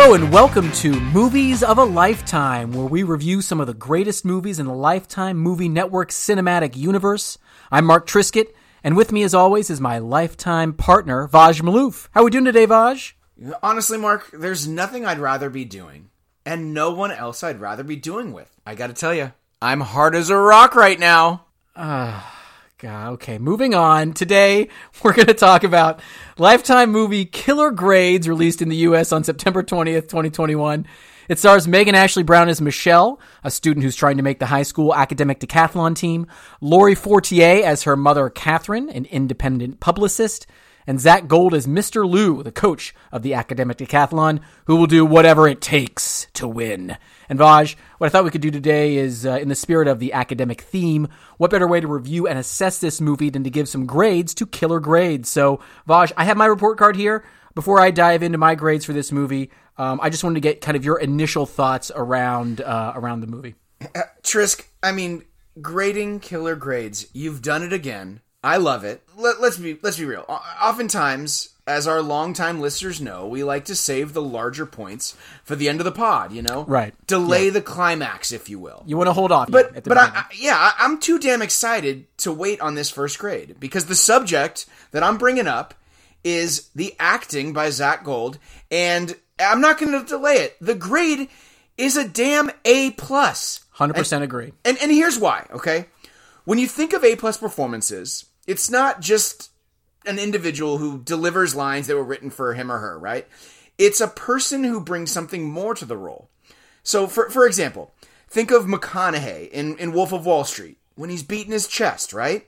Hello and welcome to Movies of a Lifetime, where we review some of the greatest movies in the Lifetime Movie Network cinematic universe. I'm Mark Trisket, and with me, as always, is my lifetime partner, Vaaj Malouf. How are we doing today, Vaaj? Honestly, Mark, there's nothing I'd rather be doing, and no one else I'd rather be doing with. I gotta tell you, I'm hard as a rock right now. Ah. God, okay, moving on. Today, we're going to talk about Lifetime movie Killer Grades, released in the U.S. on September 20th, 2021. It stars Megan Ashley Brown as Michelle, a student who's trying to make the high school academic decathlon team, Laurie Fortier as her mother, Catherine, an independent publicist, and Zack Gold is Mr. Lou, the coach of the academic decathlon, who will do whatever it takes to win. And Vaaj, what I thought we could do today is, uh, in the spirit of the academic theme, what better way to review and assess this movie than to give some grades to killer grades? So, Vaaj, I have my report card here. Before I dive into my grades for this movie, um, I just wanted to get kind of your initial thoughts around uh, around the movie. Trisk, I mean, grading killer grades. You've done it again. I love it. Let, let's be let's be real. Oftentimes, as our longtime listeners know, we like to save the larger points for the end of the pod. You know, Right. Delay the climax, if you will. You want to hold off, But at the but I. I yeah, I, I'm too damn excited to wait on this first grade because the subject that I'm bringing up is the acting by Zack Gold, and I'm not going to delay it. The grade is a damn A plus. hundred percent agree. And and here's why, okay? When you think of A plus performances, it's not just an individual who delivers lines that were written for him or her, right? It's a person who brings something more to the role. So for for example, think of McConaughey in, in Wolf of Wall Street when he's beating his chest, right?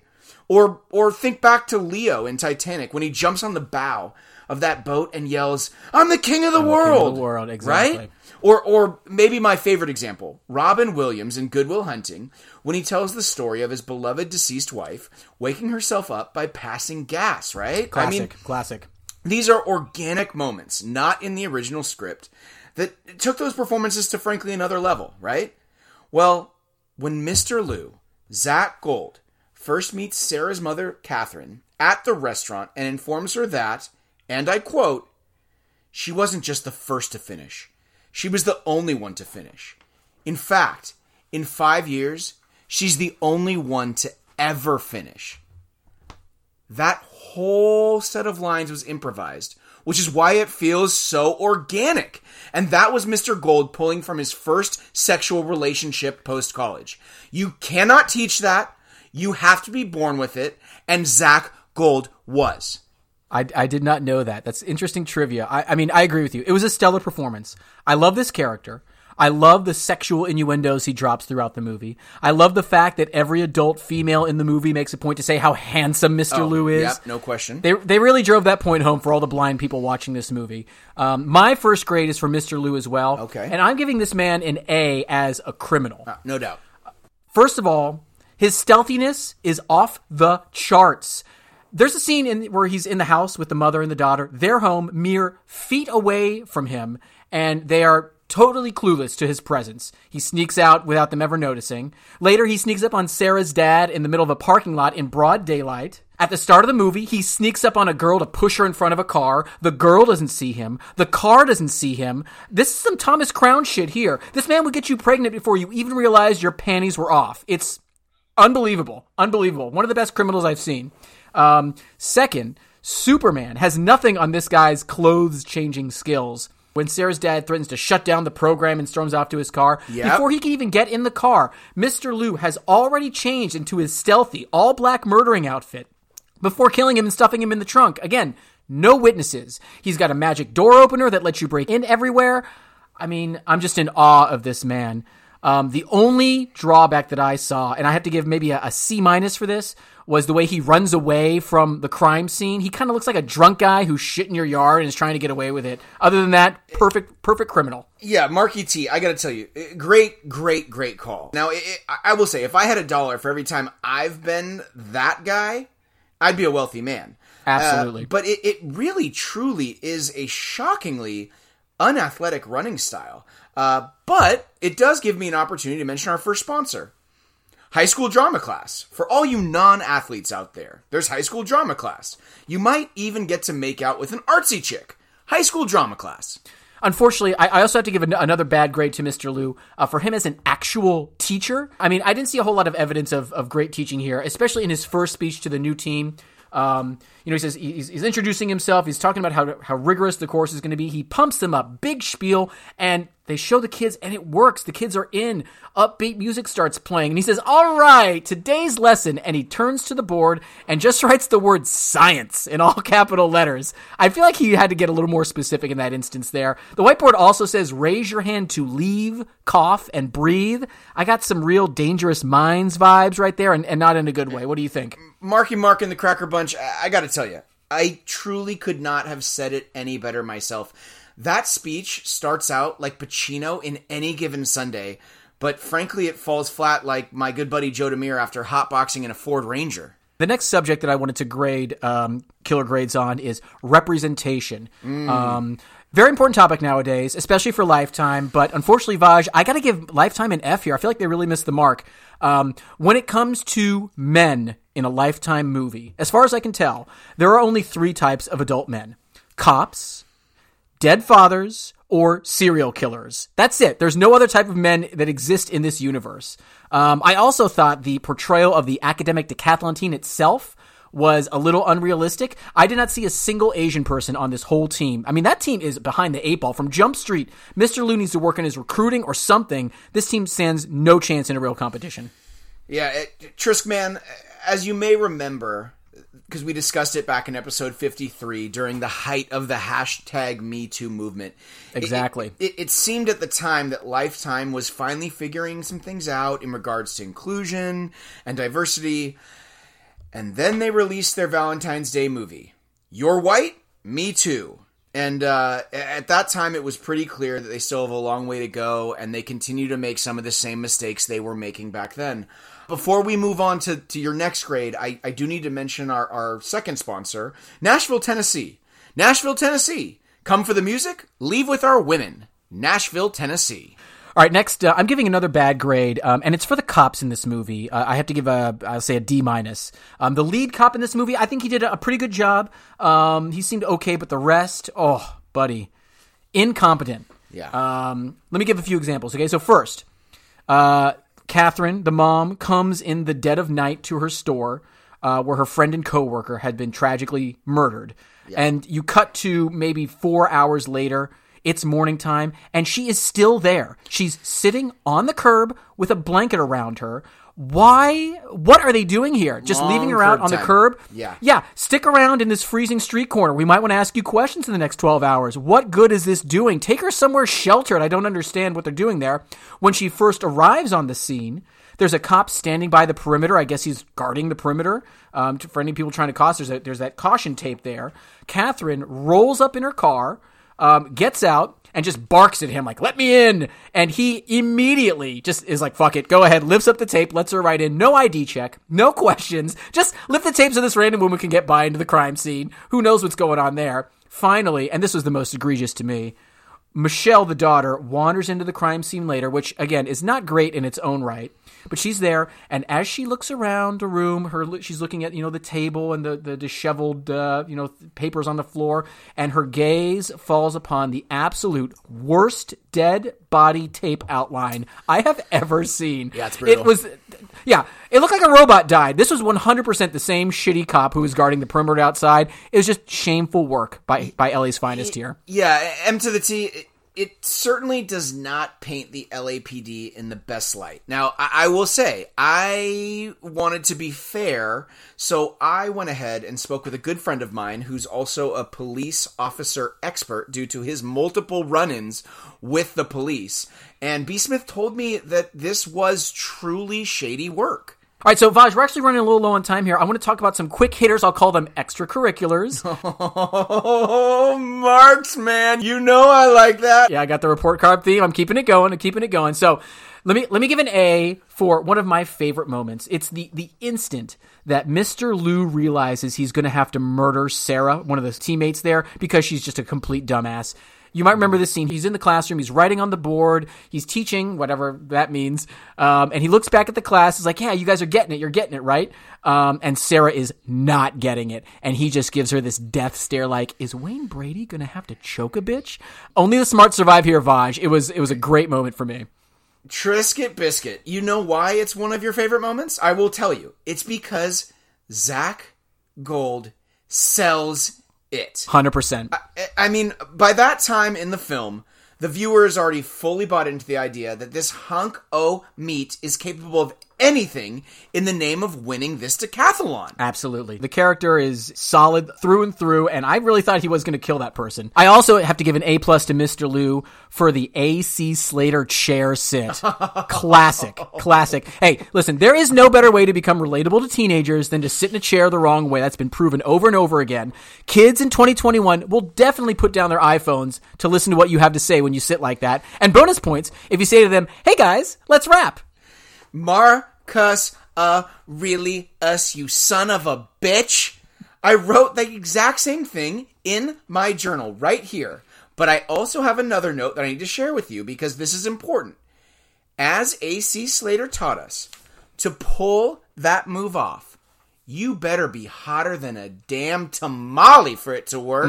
Or or think back to Leo in Titanic when he jumps on the bow of that boat and yells, "I'm the king of the of world." the world, exactly. Right? Or, or maybe my favorite example, Robin Williams in Goodwill Hunting, when he tells the story of his beloved deceased wife waking herself up by passing gas, right? Classic, I mean, classic. these are organic moments, not in the original script, that took those performances to frankly another level, right? Well, when Mr. Lou, Zack Gold, first meets Sarah's mother, Catherine, at the restaurant and informs her that, and I quote, she wasn't just the first to finish. She was the only one to finish. In fact, in five years, she's the only one to ever finish. That whole set of lines was improvised, which is why it feels so organic. And that was Mr. Gold pulling from his first sexual relationship post college. You cannot teach that. You have to be born with it. And Zack Gold was. I, I did not know that. That's interesting trivia. I, I mean, I agree with you. It was a stellar performance. I love this character. I love the sexual innuendos he drops throughout the movie. I love the fact that every adult female in the movie makes a point to say how handsome Mr. Lou is. Yep, no question. They, they really drove that point home for all the blind people watching this movie. Um, my first grade is for Mr. Lou as well. Okay. And I'm giving this man an A as a criminal. no doubt. First of all, his stealthiness is off the charts. There's a scene in where he's in the house with the mother and the daughter. They're home mere feet away from him, and they are totally clueless to his presence. He sneaks out without them ever noticing. Later, he sneaks up on Sarah's dad in the middle of a parking lot in broad daylight. At the start of the movie, he sneaks up on a girl to push her in front of a car. The girl doesn't see him. The car doesn't see him. This is some Thomas Crown shit here. This man would get you pregnant before you even realized your panties were off. It's unbelievable. Unbelievable. One of the best criminals I've seen. Um, second, Superman has nothing on this guy's clothes changing skills. When Sarah's dad threatens to shut down the program and storms off to his car, Yep. before he can even get in the car, Mr. Lou has already changed into his stealthy, all black murdering outfit before killing him and stuffing him in the trunk. Again, no witnesses. He's got a magic door opener that lets you break in everywhere. I mean, I'm just in awe of this man. Um, the only drawback that I saw, and I have to give maybe a, a C minus for this, was the way he runs away from the crime scene. He kind of looks like a drunk guy who's shit in your yard and is trying to get away with it. Other than that, perfect, perfect criminal. Yeah, Marky T, I gotta tell you, eh, great, great, great call. Now, it, it, I- I will say, if I had a dollar for every time I've been that guy, I'd be a wealthy man. Absolutely. Uh, but it, it really, truly is a shockingly unathletic running style. Uh, but it does give me an opportunity to mention our first sponsor. High school drama class. For all you non athletes out there, there's high school drama class. You might even get to make out with an artsy chick. High school drama class. Unfortunately, I, I also have to give an, another bad grade to Mr. Liu uh, for him as an actual teacher. I mean, I didn't see a whole lot of evidence of, of great teaching here, especially in his first speech to the new team. Um, you know, he says he's, he's, introducing himself. He's talking about how how rigorous the course is going to be. He pumps them up, big spiel, and they show the kids, and it works. The kids are in. Upbeat music starts playing, and he says, "All right, today's lesson." And he turns to the board and just writes the word "science" in all capital letters. I feel like he had to get a little more specific in that instance. There, the whiteboard also says, "Raise your hand to leave, cough, and breathe." I got some real dangerous minds vibes right there, and, and not in a good way. What do you think? Marky Mark and the Cracker Bunch, I gotta tell you, I truly could not have said it any better myself. That speech starts out like Pacino in any given Sunday, but frankly, it falls flat like my good buddy Joe Demir after hotboxing in a Ford Ranger. The next subject that I wanted to grade um, killer grades on is representation. Mm. Um, very important topic nowadays, especially for Lifetime. But unfortunately, Vaaj, I got to give Lifetime an F here. I feel like they really missed the mark. Um, when it comes to men in a Lifetime movie, as far as I can tell, there are only three types of adult men cops, dead fathers, or serial killers. That's it. There's no other type of men that exist in this universe. Um, I also thought the portrayal of the academic decathlon team itself was a little unrealistic. I did not see a single Asian person on this whole team. I mean, that team is behind the eight ball from Jump Street. Mr. Liu needs to work on his recruiting or something. This team stands no chance in a real competition. Yeah, it, Trisk, man, as you may remember, because we discussed it back in episode 53 during the height of the hashtag Me Too movement. Exactly. It, it, it, seemed at the time that Lifetime was finally figuring some things out in regards to inclusion and diversity. And then they released their Valentine's Day movie. You're white? Me too. And uh, at that time, it was pretty clear that they still have a long way to go, and they continue to make some of the same mistakes they were making back then. Before we move on to, to your next grade, I, I do need to mention our, our second sponsor, Nashville, Tennessee. Nashville, Tennessee. Come for the music, leave with our women. Nashville, Tennessee. All right, next, uh, I'm giving another bad grade, um, and it's for the cops in this movie. Uh, I have to give a, I'll say a D minus. Um, the lead cop in this movie, I think he did a, pretty good job. Um, he seemed okay, but the rest, oh, buddy, incompetent. Yeah. Um, let me give a few examples. Okay, so first, uh, Catherine, the mom, comes in the dead of night to her store. Uh, where her friend and coworker had been tragically murdered. Yeah. And you cut to maybe four hours later, it's morning time, and she is still there. She's sitting on the curb with a blanket around her. Why? What are they doing here? Just Long leaving her out on time. the curb? Yeah. Yeah. Stick around in this freezing street corner. We might want to ask you questions in the next 12 hours. What good is this doing? Take her somewhere sheltered. I don't understand what they're doing there. When she first arrives on the scene, there's a cop standing by the perimeter. I guess he's guarding the perimeter um, to, for any people trying to cross. There's, a, there's that caution tape there. Catherine rolls up in her car um, gets out and just barks at him like, "Let me in!" And he immediately just is like, "Fuck it, go ahead." Lifts up the tape, lets her right in. No ID check, no questions. Just lift the tape so this random woman can get by into the crime scene. Who knows what's going on there? Finally, and this was the most egregious to me. Michelle, the daughter, wanders into the crime scene later, which again is not great in its own right. But she's there, and as she looks around the room, her she's looking at you know the table and the the disheveled uh, you know papers on the floor, and her gaze falls upon the absolute worst dead body tape outline I have ever seen. Yeah, it's brutal. It was, yeah, it looked like a robot died. This was 100% the same shitty cop who was guarding the perimeter outside. It was just shameful work by by LA's finest here. Yeah, M to the T it certainly does not paint the LAPD in the best light. Now, I, I, will say, I wanted to be fair, so I went ahead and spoke with a good friend of mine who's also a police officer expert due to his multiple run ins with the police. And B. Smith told me that this was truly shady work. All right, so Vaaj, we're actually running a little low on time here. I want to talk about some quick hitters. I'll call them extracurriculars. Oh, marks, man! You know I like that. Yeah, I got the report card theme. I'm keeping it going. I'm keeping it going. So, let me let me give an A for one of my favorite moments. It's the the instant that Mr. Liu realizes he's going to have to murder Sarah, one of the teammates there, because she's just a complete dumbass You might remember this scene. He's in the classroom. He's writing on the board. He's teaching, whatever that means. Um, and he looks back at the class. He's like, "Yeah, you guys are getting it. You're getting it, right?" Um, and Sarah is not getting it, and he just gives her this death stare, like, "Is Wayne Brady gonna have to choke a bitch?" Only the smart survive here, Vaaj. It was it was a great moment for me. Triscuit Biscuit. You know why it's one of your favorite moments? I will tell you. It's because Zack Gold sells it. Hundred percent. I- I mean, by that time in the film, the viewer is already fully bought into the idea that this hunk o meat is capable of anything in the name of winning this decathlon. Absolutely. The character is solid through and through, and I really thought he was going to kill that person. I also have to give an A plus to Mr. Lou for the AC Slater chair sit. classic. Classic. Hey, listen, there is no better way to become relatable to teenagers than to sit in a chair the wrong way. That's been proven over and over again. Kids in 2021 will definitely put down their iPhones to listen to what you have to say when you sit like that. And bonus points if you say to them, hey guys, let's rap. Marcus uh, us, you son of a bitch. I wrote the exact same thing in my journal right here. But I also have another note that I need to share with you because this is important. As AC Slater taught us, to pull that move off, you better be hotter than a damn tamale for it to work.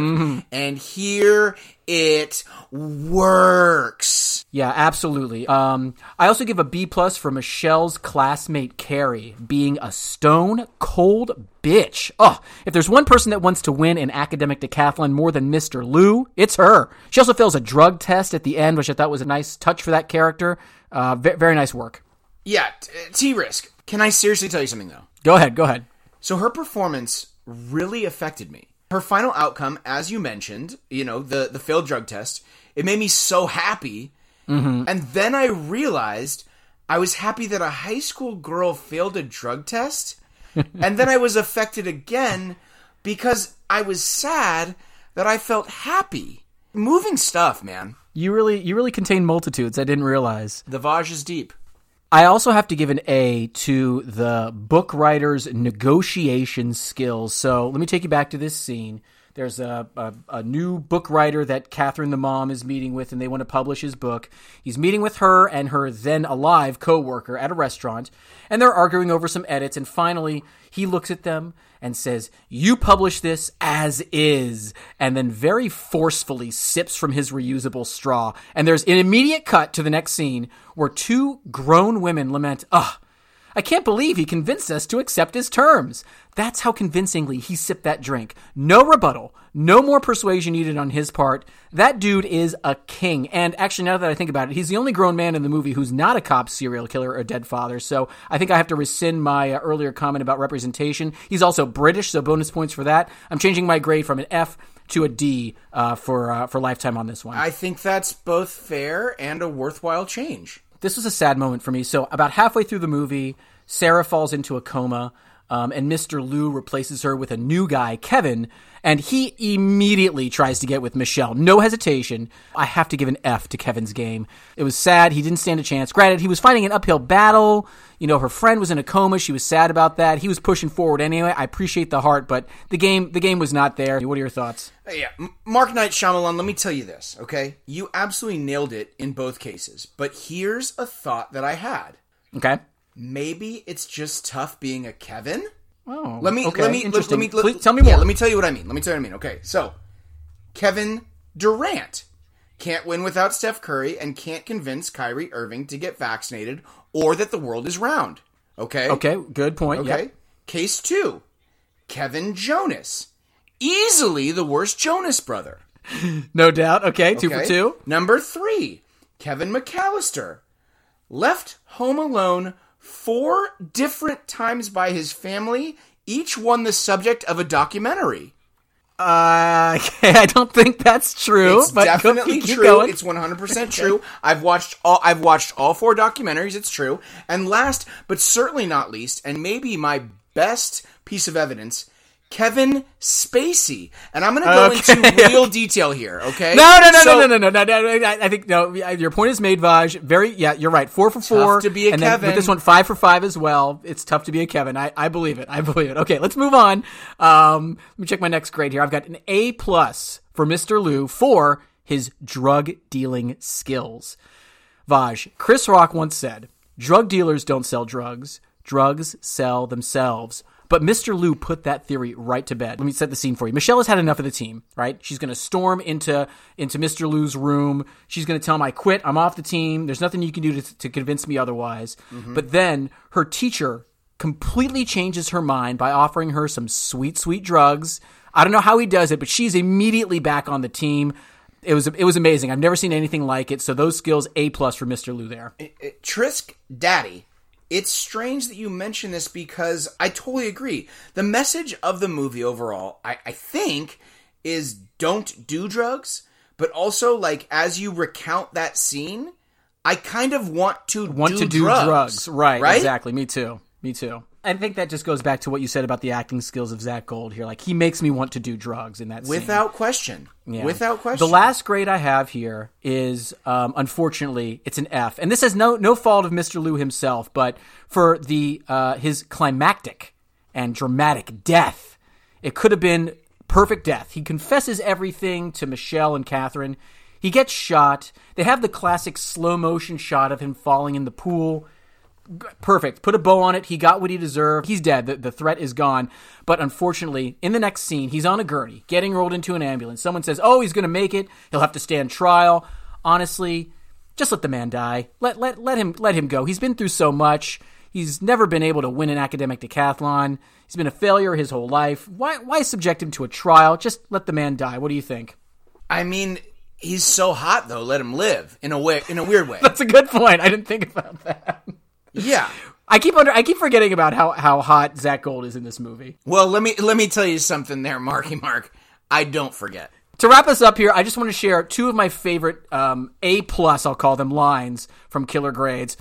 And here it works. Yeah, absolutely. Um, I also give a B plus for Michelle's classmate Carrie being a stone cold bitch. Oh, if there's one person that wants to win an academic decathlon more than Mr. Lou, it's her. She also fails a drug test at the end, which I thought was a nice touch for that character. Uh, ve- very nice work. Yeah, T Risk. Can I seriously tell you something though? Go ahead, go ahead. So her performance really affected me. Her final outcome, as you mentioned, you know, the the failed drug test, it made me so happy. Mm-hmm. And then I realized I was happy that a high school girl failed a drug test. and then I was affected again because I was sad that I felt happy. Moving stuff, man. You really, you really contain multitudes. I didn't realize. The Vaaj is deep. I also have to give an A to the book writer's negotiation skills. So let me take you back to this scene. There's a, a, a new book writer that Catherine the mom is meeting with, and they want to publish his book. He's meeting with her and her then alive co-worker at a restaurant, and they're arguing over some edits. And finally, he looks at them and says, "You publish this as is," and then very forcefully sips from his reusable straw. And there's an immediate cut to the next scene where two grown women lament, "Ugh." I can't believe he convinced us to accept his terms. That's how convincingly he sipped that drink. No rebuttal, no more persuasion needed on his part. That dude is a king. And actually, now that I think about it, he's the only grown man in the movie who's not a cop, serial killer, or dead father. So I think I have to rescind my uh, earlier comment about representation. He's also British, so bonus points for that. I'm changing my grade from an F to a D uh, for uh, for lifetime on this one. I think that's both fair and a worthwhile change. This was a sad moment for me. So about halfway through the movie, Sarah falls into a coma, um, and Mr. Lou replaces her with a new guy, Kevin, and he immediately tries to get with Michelle. No hesitation. I have to give an F to Kevin's game. It was sad. He didn't stand a chance. Granted, he was fighting an uphill battle. You know, her friend was in a coma. She was sad about that. He was pushing forward anyway. I appreciate the heart, but the game, the game was not there. What are your thoughts? Yeah, Mark Knight Shyamalan, let me tell you this, okay? You absolutely nailed it in both cases. But here's a thought that I had. Okay. Maybe it's just tough being a Kevin? Oh, Let me okay. let me let, let me let, Please tell me yeah, more. let me tell you what I mean. Let me tell you what I mean. Okay, so Kevin Durant can't win without Steph Curry and can't convince Kyrie Irving to get vaccinated or that the world is round. Okay. Okay, good point. Okay. Yep. Case two. Kevin Jonas. Easily the worst Jonas brother. No doubt. Okay, two for two. Number three, Kevin McAllister. Left home alone four different times by his family, each one the subject of a documentary. Uh, okay, I don't think that's true. It's but definitely keep true. going. It's one hundred percent true. I've watched all. I've watched all four documentaries. It's true. And last, but certainly not least, and maybe my best piece of evidence, Kevin Spacey. And I'm going to go Okay. into real detail here. Okay? no, no, no, So- no, no, no, no, no, no. I I think no. Your point is made, Vaaj. Very, yeah, you're right. Four for four. to be a and then Kevin. with this one, five for five as well. It's tough to be a Kevin. I, I believe it. I believe it. Okay, let's move on. Um, let me check my next grade here. I've got an A plus for Mr. Lou for his drug dealing skills. Vaaj, Chris Rock once said, Drug dealers don't sell drugs, drugs sell themselves. But Mr. Lou put that theory right to bed. Let me set the scene for you. Michelle has had enough of the team, right? She's going to storm into into Mr. Lou's room. She's going to tell him, "I quit. I'm off the team. There's nothing you can do to, to convince me otherwise." Mm-hmm. But then her teacher completely changes her mind by offering her some sweet, sweet drugs. I don't know how he does it, but she's immediately back on the team. It was it was amazing. I've never seen anything like it. So those skills, a plus for Mr. Lou there. Trisk Daddy. It's strange that you mention this because I totally agree. The message of the movie overall, I, I think, is don't do drugs, but also like as you recount that scene, I kind of want to want do to do drugs, drugs. Right, Right? exactly. Me too. Me too. I think that just goes back to what you said about the acting skills of Zack Gold here. Like he makes me want to do drugs in that scene. Without question. Yeah. Without question. The last grade I have here is, um, unfortunately, it's an F, and this has no no fault of Mr. Liu himself, but for the uh, his climactic and dramatic death, it could have been perfect death. He confesses everything to Michelle and Catherine. He gets shot. They have the classic slow motion shot of him falling in the pool perfect. Put a bow on it. He got what he deserved. He's dead. The, the threat is gone. But unfortunately, in the next scene, he's on a gurney, getting rolled into an ambulance. Someone says, "Oh, he's going to make it. He'll have to stand trial." Honestly, just let the man die. Let let let him let him go. He's been through so much. He's never been able to win an academic decathlon. He's been a failure his whole life. Why why subject him to a trial? Just let the man die. What do you think? I mean, he's so hot though. Let him live in a way, in a weird way. That's a good point. I didn't think about that. Yeah. I keep under I keep forgetting about how how hot Zack Gold is in this movie. Well, let me let me tell you something there, Marky Mark. I don't forget. to wrap us up here, I just want to share two of my favorite um, A plus, I'll call them lines from Killer Grades.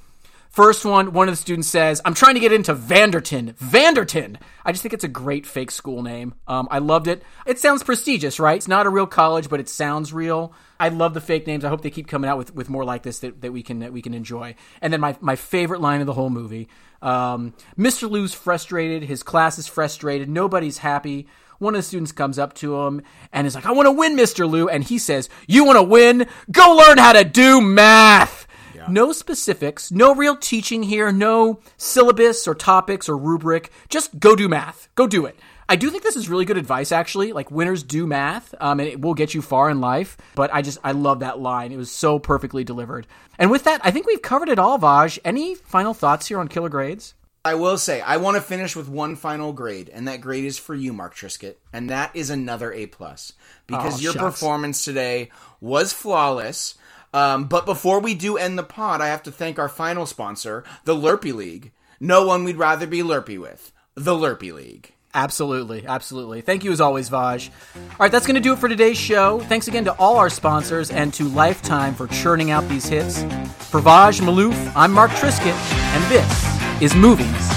First one, one of the students says, "I'm trying to get into Vanderton." Vanderton. I just think it's a great fake school name. Um, I loved it. It sounds prestigious, right? It's not a real college, but it sounds real. I love the fake names. I hope they keep coming out with, with more like this that, that we can that we can enjoy. And then my my favorite line of the whole movie: um, Mr. Lou's frustrated. His class is frustrated. Nobody's happy one of the students comes up to him and is like, I want to win, Mr. Lou. And he says, You want to win? Go learn how to do math. No specifics, no real teaching here, no syllabus or topics or rubric. Just go do math. Go do it. I do think this is really good advice, actually. Like winners do math, um, and it will get you far in life. But I just I love that line. It was so perfectly delivered. And with that, I think we've covered it all. Vaaj, any final thoughts here on Killer Grades? I will say I want to finish with one final grade, and that grade is for you, Mark Trisket, and that is another A plus because Oh, your shucks. performance today was flawless. Um, but before we do end the pod, I have to thank our final sponsor, the Lurpy League. No one we'd rather be Lurpy with, the Lurpy League. Absolutely, absolutely. Thank you as always, Vaaj. All right, that's going to do it for today's show. Thanks again to all our sponsors and to Lifetime for churning out these hits. For Vaaj Malouf, I'm Mark Trisket, and this is Movies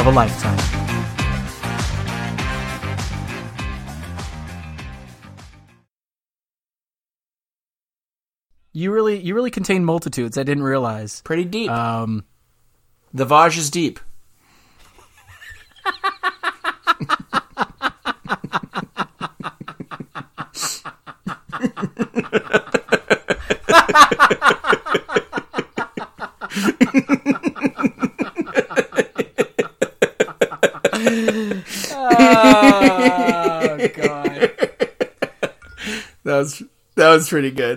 of a Lifetime. You really, you really contain multitudes. I didn't realize. Pretty deep. Um, the Vaaj is deep. oh God. That was that was pretty good.